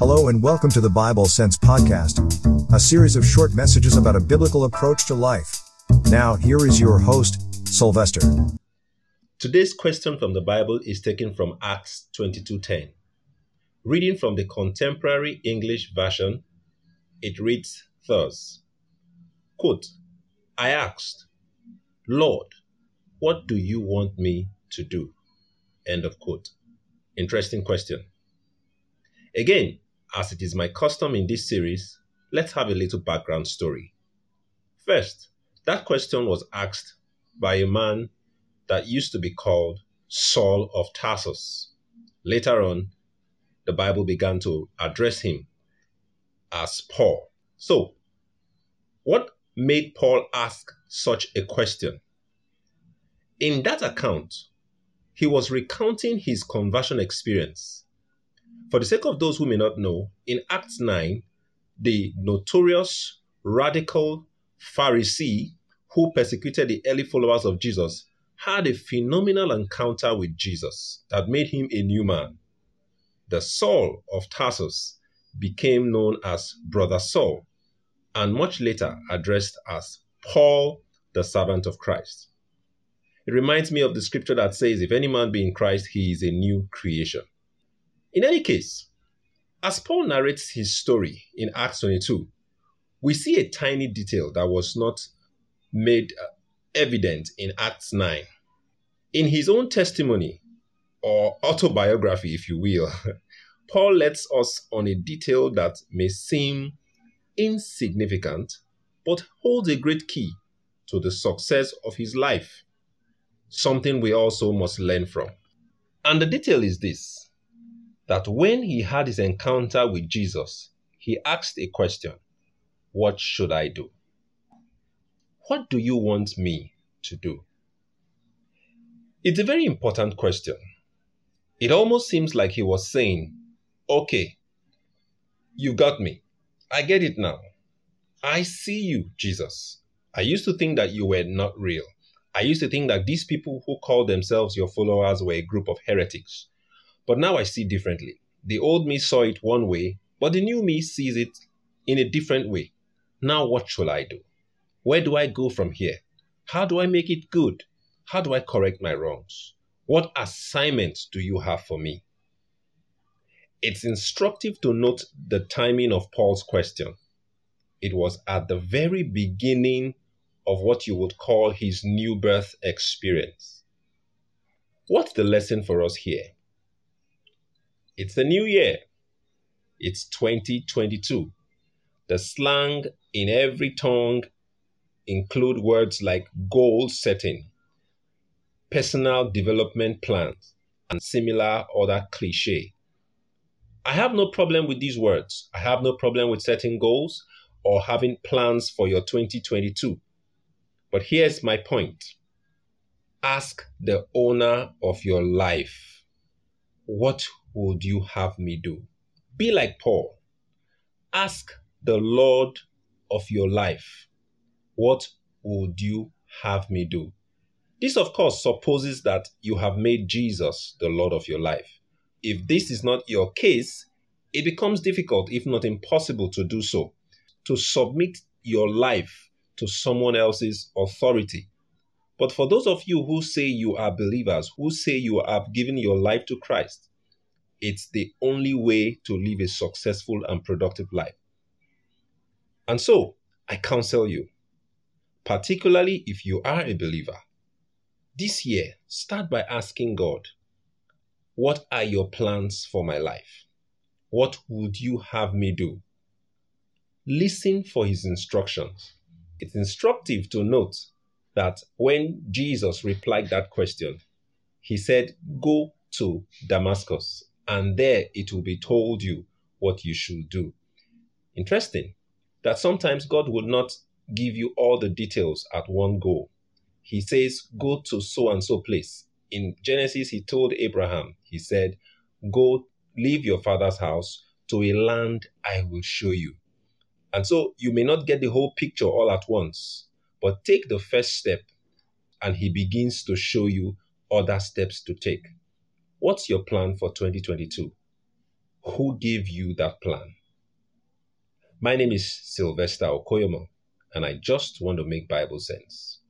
Hello and welcome to the Bible Sense podcast, a series of short messages about a biblical approach to life. Now, here is your host, Sylvester. Today's question from the Bible is taken from Acts 22:10. Reading from the contemporary English version, it reads thus: quote, I asked, Lord, what do you want me to do? End of quote. Interesting question. Again, as it is my custom in this series, let's have a little background story. First, that question was asked by a man that used to be called Saul of Tarsus. Later on, the Bible began to address him as Paul. So, what made Paul ask such a question? In that account, he was recounting his conversion experience for the sake of those who may not know, in Acts 9, the notorious radical Pharisee who persecuted the early followers of Jesus had a phenomenal encounter with Jesus that made him a new man. The Saul of Tarsus became known as Brother Saul and much later addressed as Paul, the servant of Christ. It reminds me of the scripture that says, If any man be in Christ, he is a new creation. In any case, as Paul narrates his story in Acts 22, we see a tiny detail that was not made uh, evident in Acts 9. In his own testimony, or autobiography, if you will, Paul lets us on a detail that may seem insignificant, but holds a great key to the success of his life, something we also must learn from. And the detail is this that when he had his encounter with Jesus, he asked a question What should I do? What do you want me to do? It's a very important question. It almost seems like he was saying, Okay, you got me. I get it now. I see you, Jesus. I used to think that you were not real. I used to think that these people who call themselves your followers were a group of heretics. But now I see differently. The old me saw it one way, but the new me sees it in a different way. Now what shall I do? Where do I go from here? How do I make it good? How do I correct my wrongs? What assignments do you have for me? It's instructive to note the timing of Paul's question. It was at the very beginning of what you would call his new birth experience. What's the lesson for us here? It's the new year. It's 2022. The slang in every tongue include words like goal setting, personal development plans, and similar other cliche. I have no problem with these words. I have no problem with setting goals or having plans for your 2022. But here's my point. Ask the owner of your life, what would you have me do? Be like Paul. Ask the Lord of your life, What would you have me do? This, of course, supposes that you have made Jesus the Lord of your life. If this is not your case, it becomes difficult, if not impossible, to do so, to submit your life to someone else's authority. But for those of you who say you are believers, who say you have given your life to Christ, it's the only way to live a successful and productive life. And so, I counsel you, particularly if you are a believer, this year, start by asking God, What are your plans for my life? What would you have me do? Listen for his instructions. It's instructive to note that when Jesus replied that question, he said, Go to Damascus and there it will be told you what you should do. Interesting that sometimes God will not give you all the details at one go. He says, Go to so and so place. In Genesis, he told Abraham, He said, Go leave your father's house to a land I will show you. And so you may not get the whole picture all at once, but take the first step, and he begins to show you other steps to take. What's your plan for 2022? Who gave you that plan? My name is Sylvester Okoyomo, and I just want to make Bible sense.